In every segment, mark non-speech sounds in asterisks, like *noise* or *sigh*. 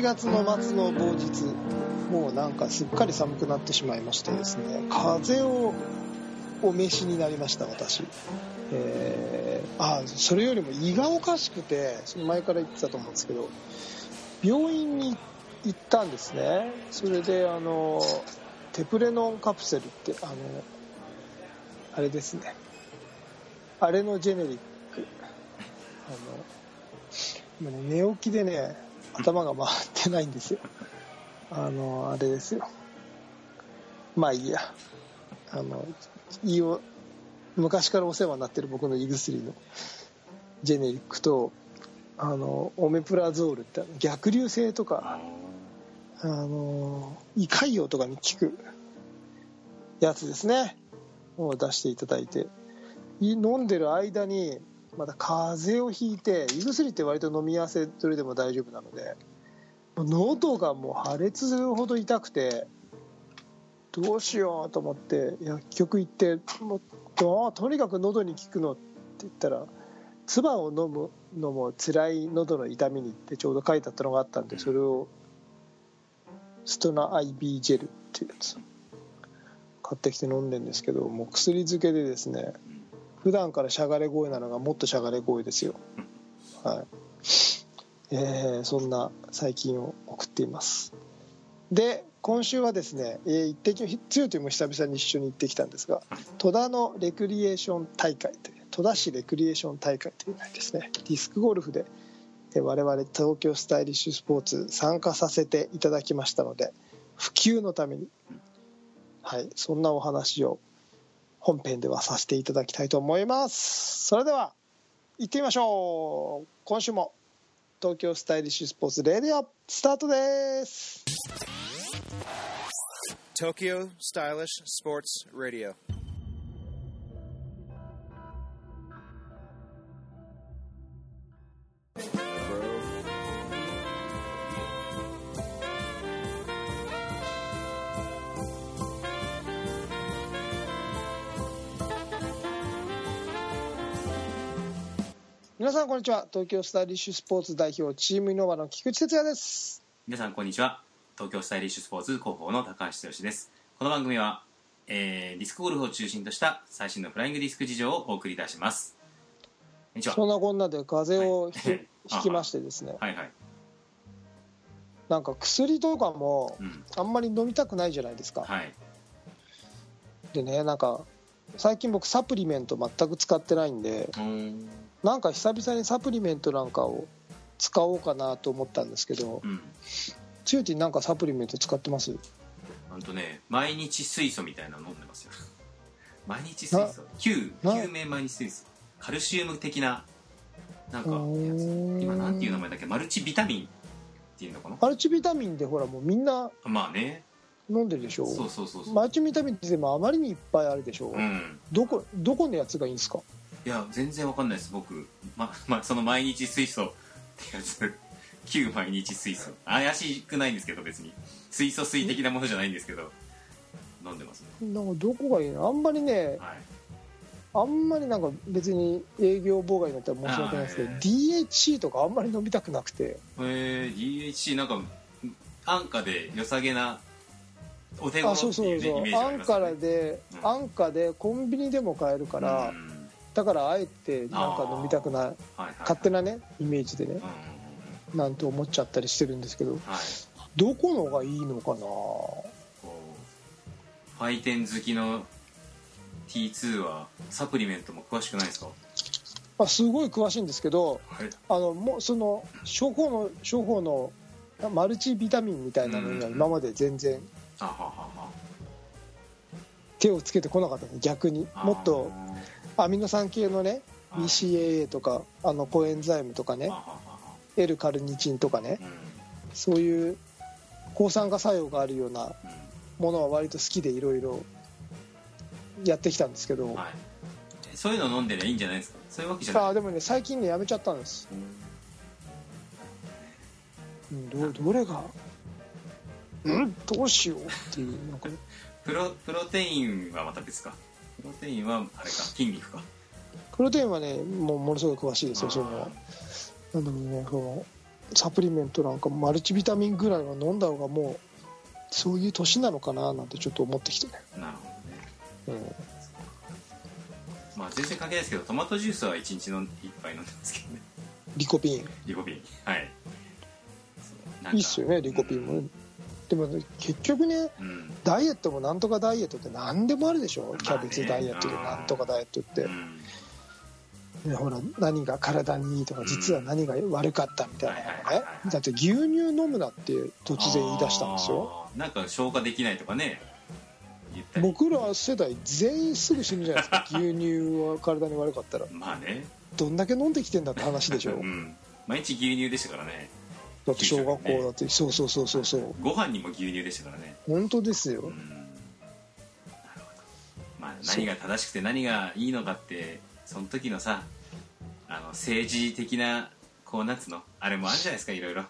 11月の末の某日もうなんかすっかり寒くなってしまいましてですね風邪をお召しになりました私。えー、あそれよりも胃がおかしくてその前から言ってたと思うんですけど病院に行ったんですね。それであのテプレノンカプセルってあのあれですね。あれのジェネリック。あの寝起きでね頭が回ってないんですよ。あのあれですよ。まあいいや。あの胃を昔からお世話になってる僕の胃薬のジェネリックとあのオメプラゾールって逆流性とかあの胃潰瘍とかに効くやつですね。を出していただいて。飲んでる間にまた風邪をひいて胃薬って割と飲み合わせどれでも大丈夫なので喉がもう破裂するほど痛くてどうしようと思って薬局行ってもうとにかく喉に効くのって言ったら唾を飲むのも辛い喉の痛みにってちょうど書いてあったのがあったんでそれをストナ IB ジェルっていうやつ買ってきて飲んでんですけどもう薬漬けでですね普段からしゃがれ声なのがもっとしゃがれ声ですよ。はい。えー、そんな最近を送っています。で今週はですね、えー、一滴強というも久々に一緒に行ってきたんですが戸田のレクリエーション大会という戸田市レクリエーション大会というですね。ディスクゴルフで我々東京スタイリッシュスポーツ参加させていただきましたので普及のために、はい、そんなお話を本編ではさせていただきたいと思います。それでは行ってみましょう。今週も東京スタイリッシュスポーツレディオスタートです。Tokyo Stylish Sports Radio. 皆さんこんにちは。東京スタイリッシュスポーツ代表チームイノバの菊池哲也です。皆さんこんにちは。東京スタイリッシュスポーツ広報の高橋剛です。この番組は、えー、ディスクゴルフを中心とした最新のフライングディスク事情をお送りいたします。そんなこんなで風邪をひ、はい、*laughs* ひきましてですね。はいはい。なんか薬とかもあんまり飲みたくないじゃないですか、はい、でねなんか最近僕サプリメント全く使ってないんでなんか久々にサプリメントなんかを使おうかなと思ったんですけど、うん、つゆてなんかサプリメント使ってます？ほとね毎日水素みたいなの飲んでますよ。*laughs* 毎日水素。救救命毎日水素。カルシウム的ななんか今なんていう名前だっけ？マルチビタミンっていうのかな？マルチビタミンでほらもうみんなまあね。飲んでるでしょ？そうそうそうマルチビタミンってでもあまりにいっぱいあるでしょ、うん、どこどこのやつがいいんですか？いや全然わかんないです僕。ま *laughs* まその毎日水素。ってやつ旧毎日水素。怪しくないんですけど別に。水素水的なものじゃないんですけど。飲んでますね。なんかどこがいいの？あんまりね、はい、あんまりなんか別に営業妨害になったら申し訳ないですけど DHC とかあんまり飲みたくなくて。へえ DHC なんか安価で良さげなお手頃っていう、ね、安価で、うん、安価でコンビニでも買えるから、うんだからあえてなんか飲みたくない勝手なねイメージでね、なんて思っちゃったりしてるんですけど、どこのがいいのかな？ファイテン好きの T2 はサプリメントも詳しくないですか？あすごい詳しいんですけど、はい、あのもうその処方の処方のマルチビタミンみたいなのには今まで全然手をつけてこなかった逆に。もっとアミノ酸系のね BCAA とかあのコエンザイムとかね L カルニチンとかねそういう抗酸化作用があるようなものは割と好きでいろいろやってきたんですけど、はい、そういうの飲んでりゃいいんじゃないですか？そういうわけじゃない。あでもね最近ねやめちゃったんです、うん、どどれがうんどうしようっていうなんかプロプロテインはまた別かプロテインはあれか筋肉か。プロテインはねもうものすごい詳しいですよそのなんだろうねそのサプリメントなんかマルチビタミンぐらいは飲んだ方がもうそういう年なのかななんてちょっと思ってきてね、なるほどね。うん、まあ全然関係ないですけどトマトジュースは1日の一杯飲んでますけどね。リコピン。リコピン。はい。いいっすよねリコピンもね、でもね結局ねうん。ダイエットもなんとかダイエットって何でもあるでしょ？キャベツダイエットでなんとかダイエットって、ほら何が体にいいとかうん。実は何が悪かったみたいなのね。はいはいだって牛乳飲むなって突然言い出したんですよ。なんか消化できないとかね。僕ら世代全員すぐ死ぬじゃないですか。*laughs* 牛乳は体に悪かったら。まあね。どんだけ飲んできてんだって話でしょ。うん。毎日牛乳でしたからねだって小学校だって。そうそうそうそうそう。ご飯にも牛乳でしたからね。本当ですよ。うん。なるほどまあ何が正しくて何がいいのかってその時のさあの政治的なこうなんつうのあれもあるじゃないですかいろいろ。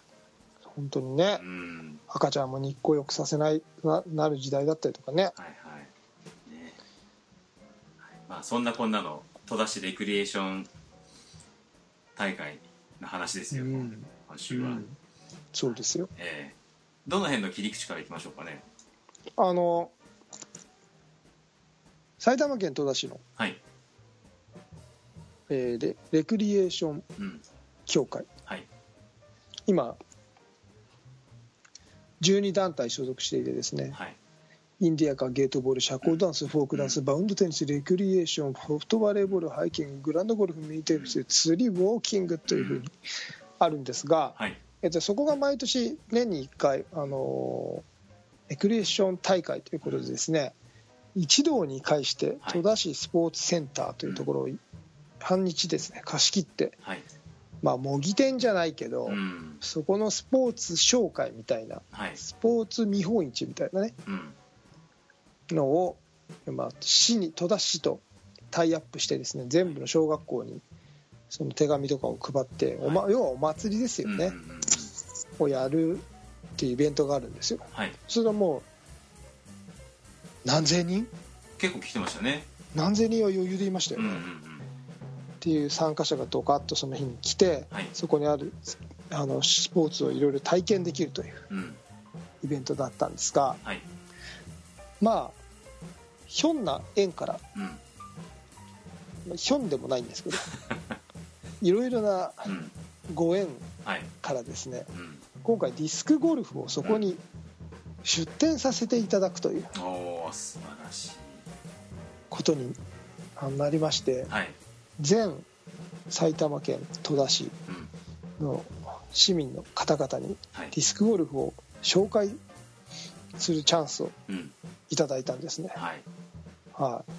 本当にね。うん。赤ちゃんも日光浴させないななる時代だったりとかね。はいはい。ね。はい。まあそんなこんなの戸田市レクリエーション大会の話ですよ、うん。今週は、うんそうですよ。ええ。どの辺の切り口からいきましょうかね。あの埼玉県戸田市の、はい。えーレレクリエーションうん。協会。はい。今12団体所属していてですねはい。インディアカーゲートボール社交ダンスフォークダンスバウンドテニスレクリエーションソフトバレーボールハイキンググランドゴルフミニテニス釣りウォーキングというふうにあるんですが、はいえっと、そこが毎年年に1回、あのレクリエーション大会ということでですね一堂に会してはい。戸田市スポーツセンターというところを半日ですね貸し切ってはい。まあ模擬店じゃないけど、うん。そこのスポーツ紹介みたいなはい。スポーツ見本市みたいなねうん。のを、まあ、市に戸田市とタイアップしてですね全部の小学校にその手紙とかを配って、おま、要はお祭りですよね、うんをやるっていうイベントがあるんですよ。はい。それはもう何千人？結構来てましたね。何千人は余裕でいましたよね、うんうんうん。っていう参加者がドカッとその日に来て、はい。そこにあるあのスポーツをいろいろ体験できるといううん。イベントだったんですがはい。まあひょんな縁からうん。まあひょんでもないんですけど *laughs* いろいろなうん。ご縁はい。からですねうん今回ディスクゴルフをそこに出展させていただくというおお素晴らしい。ことになりましてはい。全埼玉県戸田市うん。の市民の方々にはい。ディスクゴルフを紹介するチャンスをうん。いただいたんですね。はい。はい、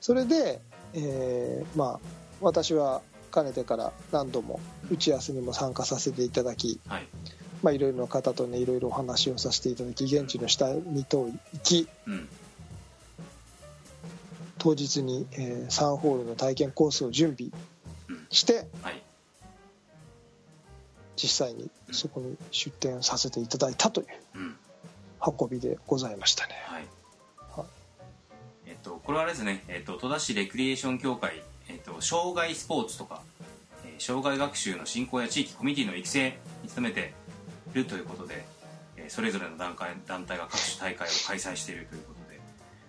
それで、えーまあ私はかねてから何度も打ち合わせにも参加させていただき、はいまあ、いろいろな方とねいろいろお話をさせていただき現地の下にと行きうん。当日に、えー3ホールの体験コースを準備してはい。実際にそこに出店させていただいたといううん。運びでございましたね。はい。はい。えっとこれはあれですね。えっと戸田市レクリエーション協会えっと障害スポーツとかえー障害学習の振興や地域コミュニティの育成に努めているということでえーそれぞれの団体団体が各種大会を開催しているということで。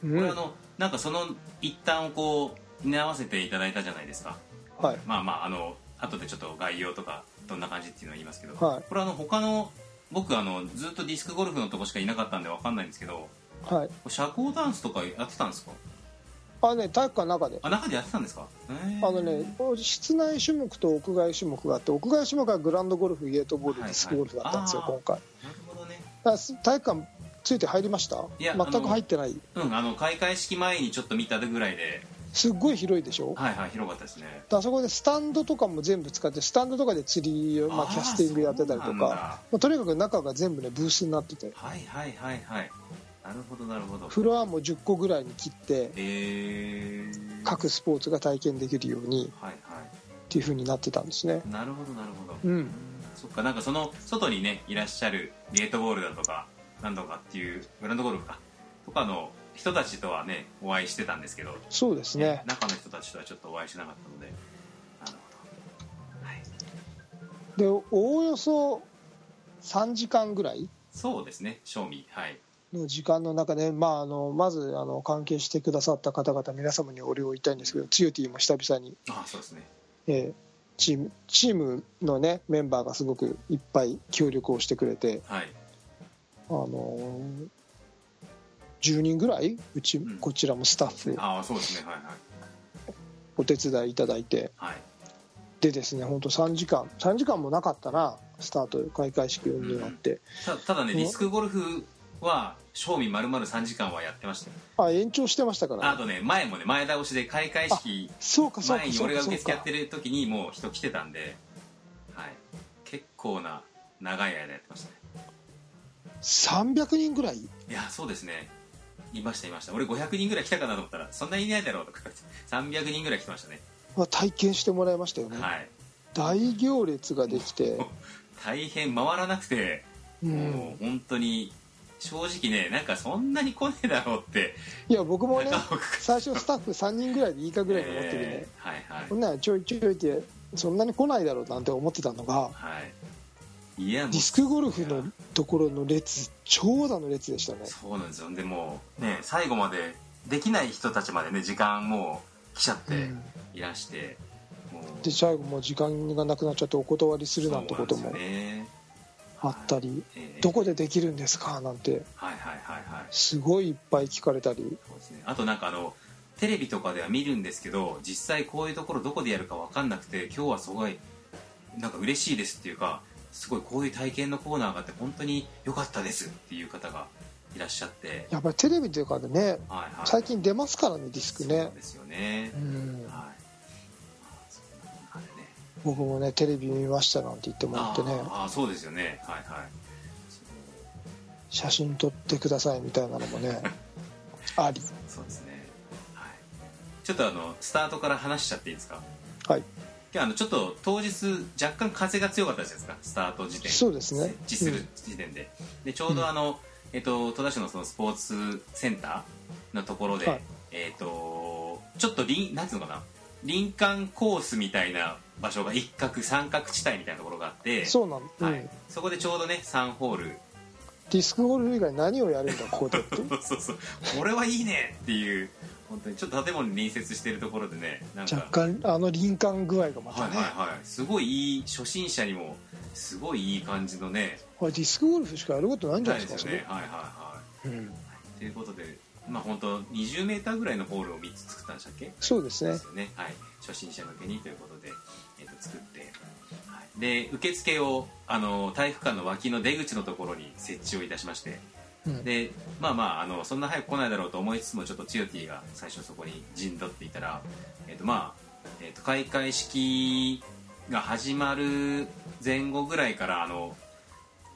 うん。これあのなんかその一端をこう担わせていただいたじゃないですか。はい。まあまああの後でちょっと概要とかどんな感じっていうのを言いますけど、はい。これあの他の僕あのずっとディスクゴルフのとこしかいなかったんで分かんないんですけど。はい。社交ダンスとかやってたんですか？あね体育館の中で。あ中でやってたんですか？あのね室内種目と屋外種目があって屋外種目はグランドゴルフゲートボールはいディスクゴルフだったんですよ、はい今回。なるほどね。体育館ついて入りました？いや全く入ってない。うんあの開会式前にちょっと見たぐらいで。すっごい広いでしょ？はいはい広かったですね。あそこでスタンドとかも全部使ってスタンドとかで釣りを、まあ、キャスティングやってたりとか、まあ、とにかく中が全部ねブースになってて。はいはいはいはいなるほどなるほど。フロアも10個ぐらいに切ってえー、各スポーツが体験できるようにはいはっていう風になってたんですね。いなるほどなるほど。うん。そっかなんかその外にねいらっしゃるゲートボールだとか何度かっていうグランドゴルフかとかの人たちとはねお会いしてたんですけどそうですね。中の人たちとはちょっとお会いしなかったので。なるほど。はい。でおおよそ3時間ぐらい？そうですね賞味。はいの時間の中で、まあ、あのまずあの関係してくださった方々皆様にお礼を言いたいんですけどつよティも久々に、あそうですね。えーチームチームの、ね、メンバーがすごくいっぱい協力をしてくれて、はい。あのー10人ぐらいうちん。こちらもスタッフああそうですね。はいはい。お手伝いいただいてはい。でですね本当3時間3時間もなかったなスタート開会式になって、たただねディスクゴルフは賞味丸々3時間はやってましたよ。あ延長してましたから、あとね前もね前倒しで開会式前に俺が受付やっかてる時にもう人来てたんで、はい、結構な長い間やってましたね。300人ぐらい？いやそうですね。いましたいました。俺500人ぐらい来たかなと思ったらそんなにいないだろうとか言って300人ぐらい来てましたね。は体験してもらいましたよね、はい。大行列ができて、大変回らなくて、うん。もう本当に正直ねなんかそんなに来ねえだろうって。いや僕もね最初スタッフ3人ぐらいでいいかぐらいに思っててね、えーはいはい。こんなのちょいちょいってそんなに来ないだろうなんて思ってたのがはい。いやディスクゴルフのところの列長蛇の列でしたね。そうなんですよ。でもうね最後までできない人たちまでね時間もう来ちゃってうん。いらして、もう。で最後もう時間がなくなっちゃってお断りするなんてことも。ねあったりえーどこでできるんですか？なんてはいはいはいはい。すごいいっぱい聞かれたり。そうですね。あとなんかあのテレビとかでは見るんですけど実際こういうところどこでやるか分かんなくて今日はすごいなんか嬉しいですっていうかすごいこういう体験のコーナーがあって本当に良かったですっていう方がいらっしゃって。やっぱりテレビというかでねはいはい。最近出ますからねディスクね。そうですよね。うん。はい僕もねテレビ見ましたなんて言ってもらってね。あーあーそうですよね。はいはい。写真撮ってくださいみたいなのもね *laughs* あり。そうですね。はい。ちょっとあのスタートから話しちゃっていいですか？はい。今日あのちょっと当日若干風が強かったじゃないですか？スタート時点そうですね。設置する時点で、でちょうどあの、えっと戸田市のそのスポーツセンターのところで、はい。えっとちょっと林なんつうのかな？林間コースみたいな場所が一角三角地帯みたいなところがあってそうなん、うん。はい、そこでちょうどね3ホール。ディスクゴルフ以外何をやるんだここでって。*laughs* そうそう。そうこれはいいねっていう本当にちょっと建物に隣接しているところでねなんか。若干あの林間具合がまたはいね、はいはい。すごいいい初心者にもすごいいい感じのね。これディスクゴルフしかやることないんじゃないいですかね。はいはいはそれ。うん、いということでまあ本当20メーターぐらいのホールを3つ作ったんでしたっけ？そうですね。ね。はい。初心者向けにということで、作って、はい、で受付をあの体育館の脇の出口のところに設置をいたしましてうん。でまあまああのそんな早く来ないだろうと思いつつもちょっとチヨティが最初そこに陣取っていたら、えーとまあえー、と開会式が始まる前後ぐらいからあの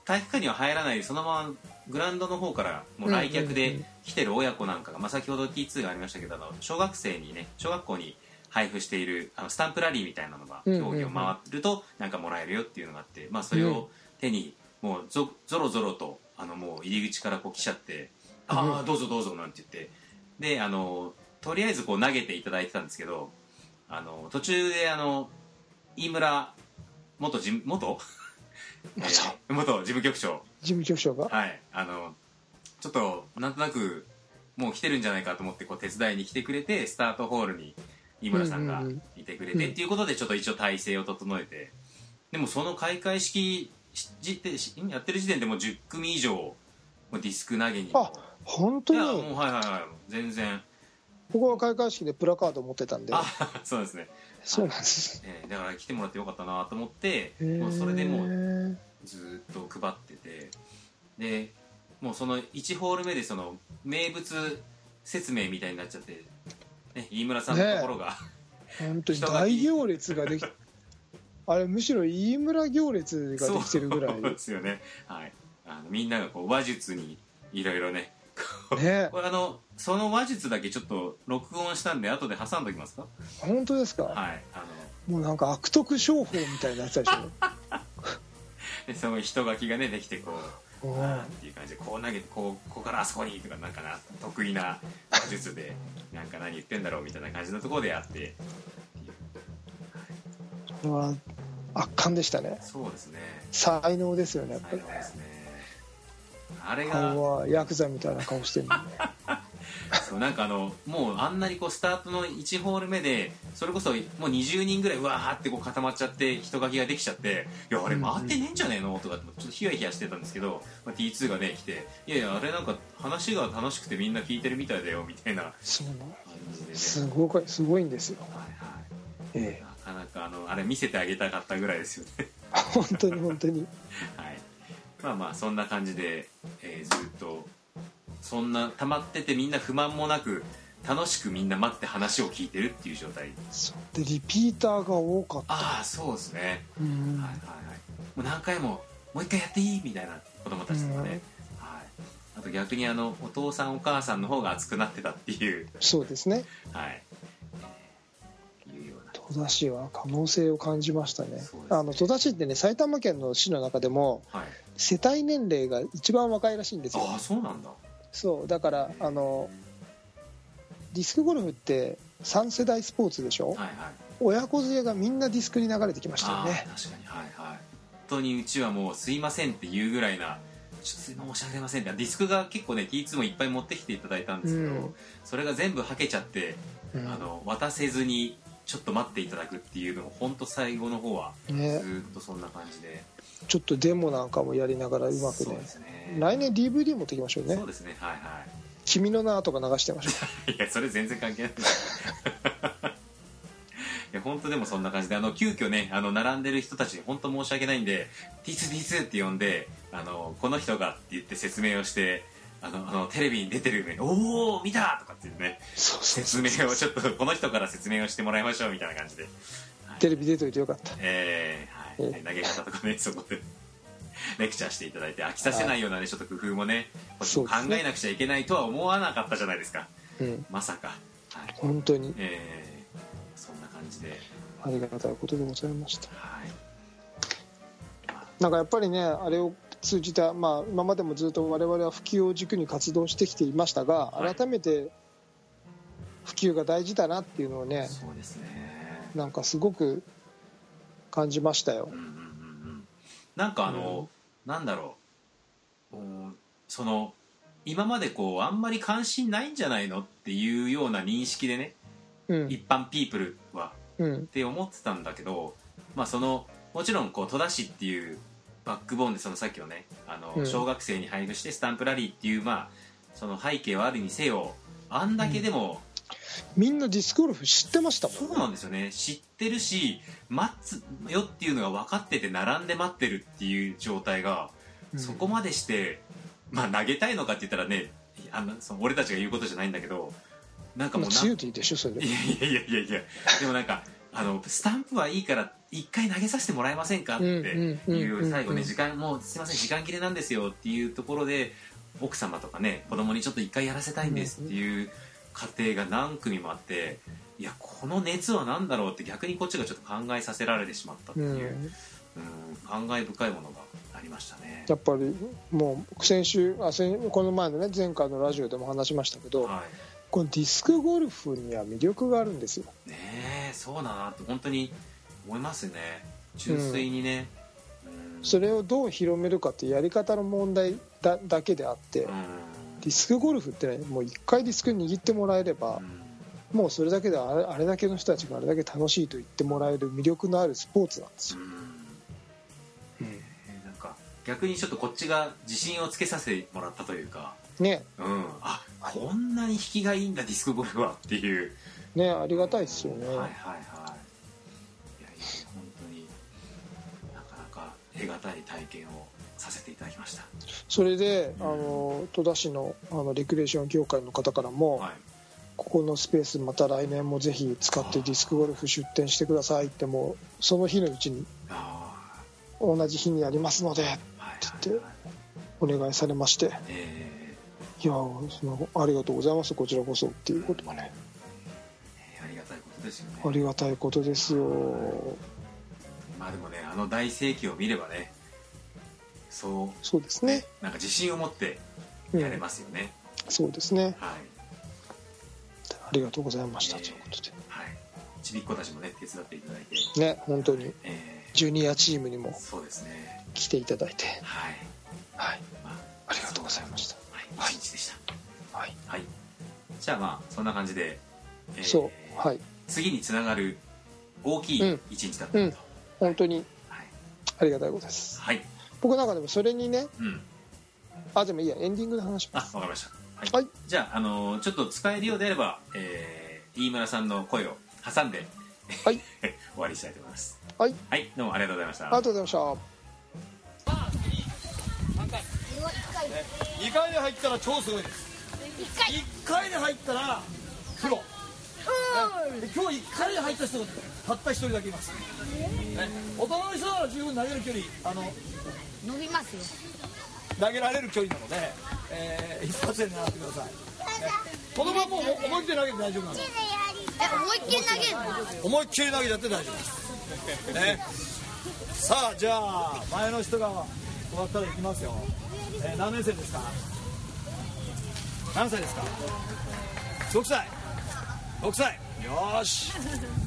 体育館には入らないでそのままグラウンドの方からもう来客でん。来てる親子なんかが、まあ、先ほど T2 がありましたけどあの小学生にね小学校に配布しているあのスタンプラリーみたいなのが競技を回るとなんかもらえるよっていうのがあって、まあ、それを手にもうぞぞろぞろとあのもう入り口からこう来ちゃって「うん。ああどうぞどうぞ」なんて言ってであのとりあえずこう投げていただいてたんですけどあの途中であの飯村元事務元、えー元事務局長。事務局長が？はい。あのちょっとなんとなくもう来てるんじゃないかと思ってこう手伝いに来てくれてスタートホールに井村さんがいてくれて、うん。っていうことでちょっと一応体制を整えて。でもその開会式やってる時点でもう10組以上もうディスク投げに。あ本当いやもうにはいはいはい全然。ここは開会式でプラカード持ってたんで。あそうですね、そうなんです。えーだから来てもらってよかったなと思ってもうそれでもうずっと配ってて。でもうその1ホール目でその名物説明みたいになっちゃって、ね、飯村さんのところが、本当に大行列ができ *laughs* あれむしろ飯村行列ができてるぐらい。そうですよね、はい、あのみんながこう話術にいろいろね。ね。これあのその話術だけちょっと録音したんで後で挟んどきますか？本当ですか、はい。あもうなんか悪徳商法みたいなやつでしょ？の *laughs* でその人書きがねできてこううんっていう感じでこう投げてこうここからあそこにとかなんかな得意な話術でなんか何言ってんだろうみたいな感じのところでやって。っていうこれは圧巻でしたね。そうですね。才能ですよねやっぱり。ね最後ですね。あれが顔はヤクザみたいな顔してるのね *laughs* そうなんかあのもうあんなにこうスタートの1ホール目でそれこそもう20人ぐらいうわーってこう固まっちゃって人垣ができちゃって「いやあれ回ってねえんじゃねえの?」とかちょっとヒヤヒヤしてたんですけど、まあ、T2 がね来て「いやいやあれなんか話が楽しくてみんな聞いてるみたいだよ」みたいな。そうすごくすごいんですよ。はいはい。ええ。なかなかあのあれ見せてあげたかったぐらいですよね。*laughs* 本当に本当に。*laughs* はい。まあまあそんな感じで、えーずっとそんな溜まっててみんな不満もなく楽しくみんな待って話を聞いてるっていう状態。そうでリピーターが多かった。ああそうですね、うん。はいはいはい。もう何回ももう一回やっていいみたいな子供たちとかね、うん。はい、あと逆にあのお父さんお母さんの方が熱くなってたっていう。そうですね。はい。えーいうような。戸田市は可能性を感じましたね。ね。あの戸田市ってね埼玉県の市の中でもはい。世帯年齢が一番若いらしいんですよ。ああそうなんだそうだからあのディスクゴルフって3世代スポーツでしょ？はいはい。親子連れがみんなディスクに流れてきましたよあねー確かに。はいはい。本当にうちはもうすいませんっていうぐらいなちょっとすいません申し訳ありませんってディスクが結構ね T2 もいっぱい持ってきていただいたんですけど、うん。それが全部はけちゃって、うん。あの渡せずにちょっと待っていただくっていうのを本当最後の方はずっとそんな感じで、ちょっとデモなんかもやりながらうまくね。ね。来年 DVD 持ってきましょうね。そうですね。はいは「君の名」とか流してましょい *laughs* いやそれ全然関係ない。*laughs* いや本当でもそんな感じであの急遽ねあの並んでる人たちに本当申し訳ないんで T2T2 って呼んであのこの人がって言って説明をしてあのあのテレビに出てる上に「おお見た!」とかって言ってねうそうそう説明をちょっとこの人から説明をしてもらいましょうみたいな感じで、はい。テレビ出といてよかった。えーはい、投げ方とかねそこで。*laughs* レクチャーしていただいて飽きさせないようなねちょっと工夫もねも考えなくちゃいけないとは思わなかったじゃないですか。うん。まさか。はい。本当に。えーそんな感じで。ありがたいことでございました。はい。なんかやっぱりねあれを通じた、まあ、今までもずっと我々は普及を軸に活動してきていましたがはい。改めて普及が大事だなっていうのをねそうですね。なんかすごく感じましたよ。うんうんうんうん。なんかあの、なんだろう。うんその今までこうあんまり関心ないんじゃないのっていうような認識でねうん。一般ピープルは。うん。って思ってたんだけどまあそのもちろんこう戸田市っていうバックボーンでそのさっきのねあの、うん。小学生に配布してスタンプラリーっていうまあその背景はあるにせよあんだけでも、みんなディスクゴルフ知ってましたもん。そうなんですよね。知ってるし待つよっていうのが分かってて並んで待ってるっていう状態が、うん。そこまでしてまあ投げたいのかって言ったらねあのその俺たちが言うことじゃないんだけどなんかもうな強いでしょそれで。いやいやいやいやでもなんかあのスタンプはいいから一回投げさせてもらえませんかっていうんう最後ね時間もうすいません時間切れなんですよっていうところで奥様とかね子供にちょっと一回やらせたいんですっていう家庭が何組もあっていやこの熱は何だろうって逆にこっちがちょっと考えさせられてしまったっていう、うん。うん感慨深いものがありましたね。やっぱりもう先週あ先この前のね前回のラジオでも話しましたけどはこのディスクゴルフには魅力があるんですよ。いねえそうだなって本当に思いますね。純粋にね、うん。それをどう広めるかっていうやり方の問題だだけであって、うん。ディスクゴルフってねもう一回ディスク握ってもらえれば、もうそれだけであれあれだけの人たちがあれだけ楽しいと言ってもらえる魅力のあるスポーツなんですよ、うん。なんか逆にちょっとこっちが自信をつけさせてもらったというか、ね。うん、あこんなに引きがいいんだディスクゴルフはっていう、ねありがたいですよね、はいはいはい。いやいや本当になかなか得難い体験をさせていただきました、それであの戸田市のあのレクリエーション協会の方からも、はい、ここのスペースまた来年もぜひ使ってディスクゴルフ出店してくださいってもうその日のうちにあ同じ日にやりますのでってはいはい。お願いされまして。えいやそのありがとうございます。こちらこそっていうこと。がねーえーありがたいことですよね。ありがたいことですよ。まあでもねあの大盛況を見ればねそう。そうですね、なんか自信を持ってうん。やれますよね、そうですね。はい。ありがとうございました。えーということで。はい。ちびっ子たちもね手伝っていただいて。ね本当にえジュニアチームにもそうですね。来ていただいて。はい、はい。まあ、ありがとうございました。はい。一日でした。はい。はい。じゃあまあそんな感じで、えーそう。はい。次につながる大きい一日だったなと、本当にはい、ありがたいことです。はい、僕なんかでもそれにねうん。あでもいいやエンディングで話しあます。わかりました。はい、はい。じゃあ、あのーちょっと使えるようであれば、えー、飯村さんの声を挟んではい。*laughs* 終わりにしたいと思います。はい。はいどうもありがとうございました。ありがとうございました。2回で入ったら超すごいです。1回。で入ったらプロ。で今日1回で入った人がたった1人だけいます、ね、大人の人なら十分投げる距離あの伸びますよ。投げられる距離なので、えー、一発で狙ってください、ね、このままもう思いっきり投げて大丈夫なの？え思いっきり投げるの？思いっきり投げちゃって大丈夫です。ねさあじゃあ前の人が終わったらいきますよ、えー何年生ですか？何歳ですか？6歳。6歳よーし。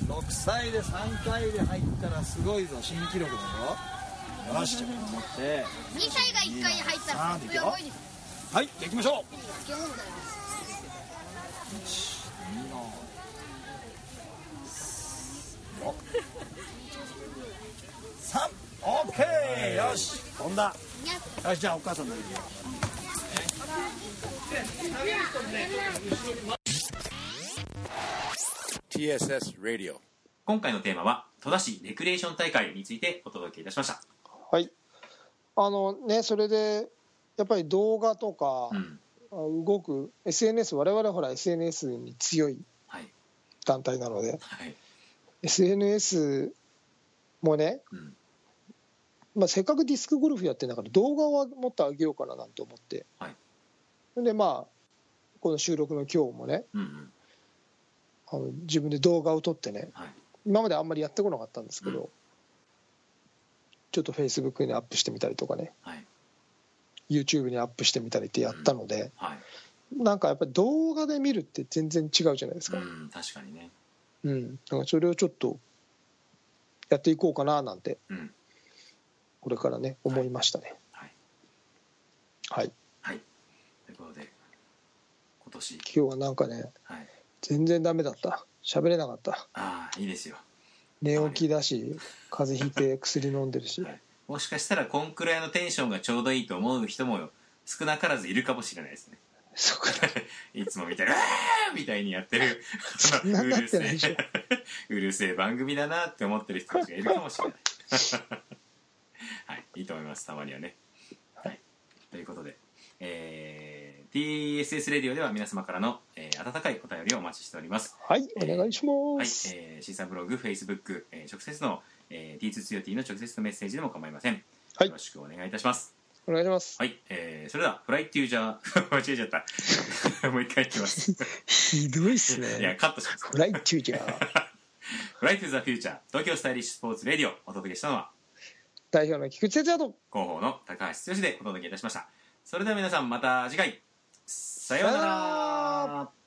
6歳で3回で入ったらすごいぞ。新記録だぞ。よし。じゃあ頑張って2歳が1回に入ったらいです。はいじゃあ行きましょう。基本だよいいの。3オッケー。よし。飛んだ。よしじゃあお母さん投げるよ TSS Radio. 今回のテーマは戸田市レクリエーション大会についてお届けいたしました。はい。あのねそれでやっぱり動画とかうん。動く SNS 我々はほら SNS に強いはい。団体なのではい。SNS もね、うん。まあ、せっかくディスクゴルフやってんだから動画はもっと上げようかななんて思って、はい。でまあこの収録の今日もねうんうんあの自分で動画を撮ってねはい。今まであんまりやってこなかったんですけど、うん。ちょっとフェイスブックにアップしてみたりとかねはい。YouTube にアップしてみたりってやったので、はい。なんかやっぱり動画で見るって全然違うじゃないですか、うん確かにね。うん、だからそれをちょっとやっていこうかななんてうん。これからね思いましたね。はい。はい。はい。ということで今年。今日はなんかねはい全然ダメだった。喋れなかった。ああいいですよ。寝起きだし風邪ひいて薬飲んでるし。はい。もしかしたらこんくらいのテンションがちょうどいいと思う人も少なからずいるかもしれないですね。そうかいつも見てる「あー!」みたいにやってる。うるせえ。うるせえ番組だなって思ってる人たちがいるかもしれない。はい。いいと思います。たまにはね。はい。ということで。えー TSS レディオでは皆様からの、えー温かいお便りをお待ちしておりますはいお願いしはい、ます、えー、シーサーブログ、フェイスブック、えー直接の、えー、T2 ツヨティの直接のメッセージでも構いません。はいよろしくお願いいたします。お願いしますはい、えー、それでは、 Fly to じゃー、*laughs* 間違えちゃった。*laughs* もう一回いきます。ひどいっすいや、ねカットします。フライトゥージャー *laughs* フライトゥーザフューチャー、東京スタイリッシュスポーツレディオ、お届けしたのは、代表の菊池哲也と広報の高橋剛でお届けいたしました。それでは皆さん、また次回、さようなら。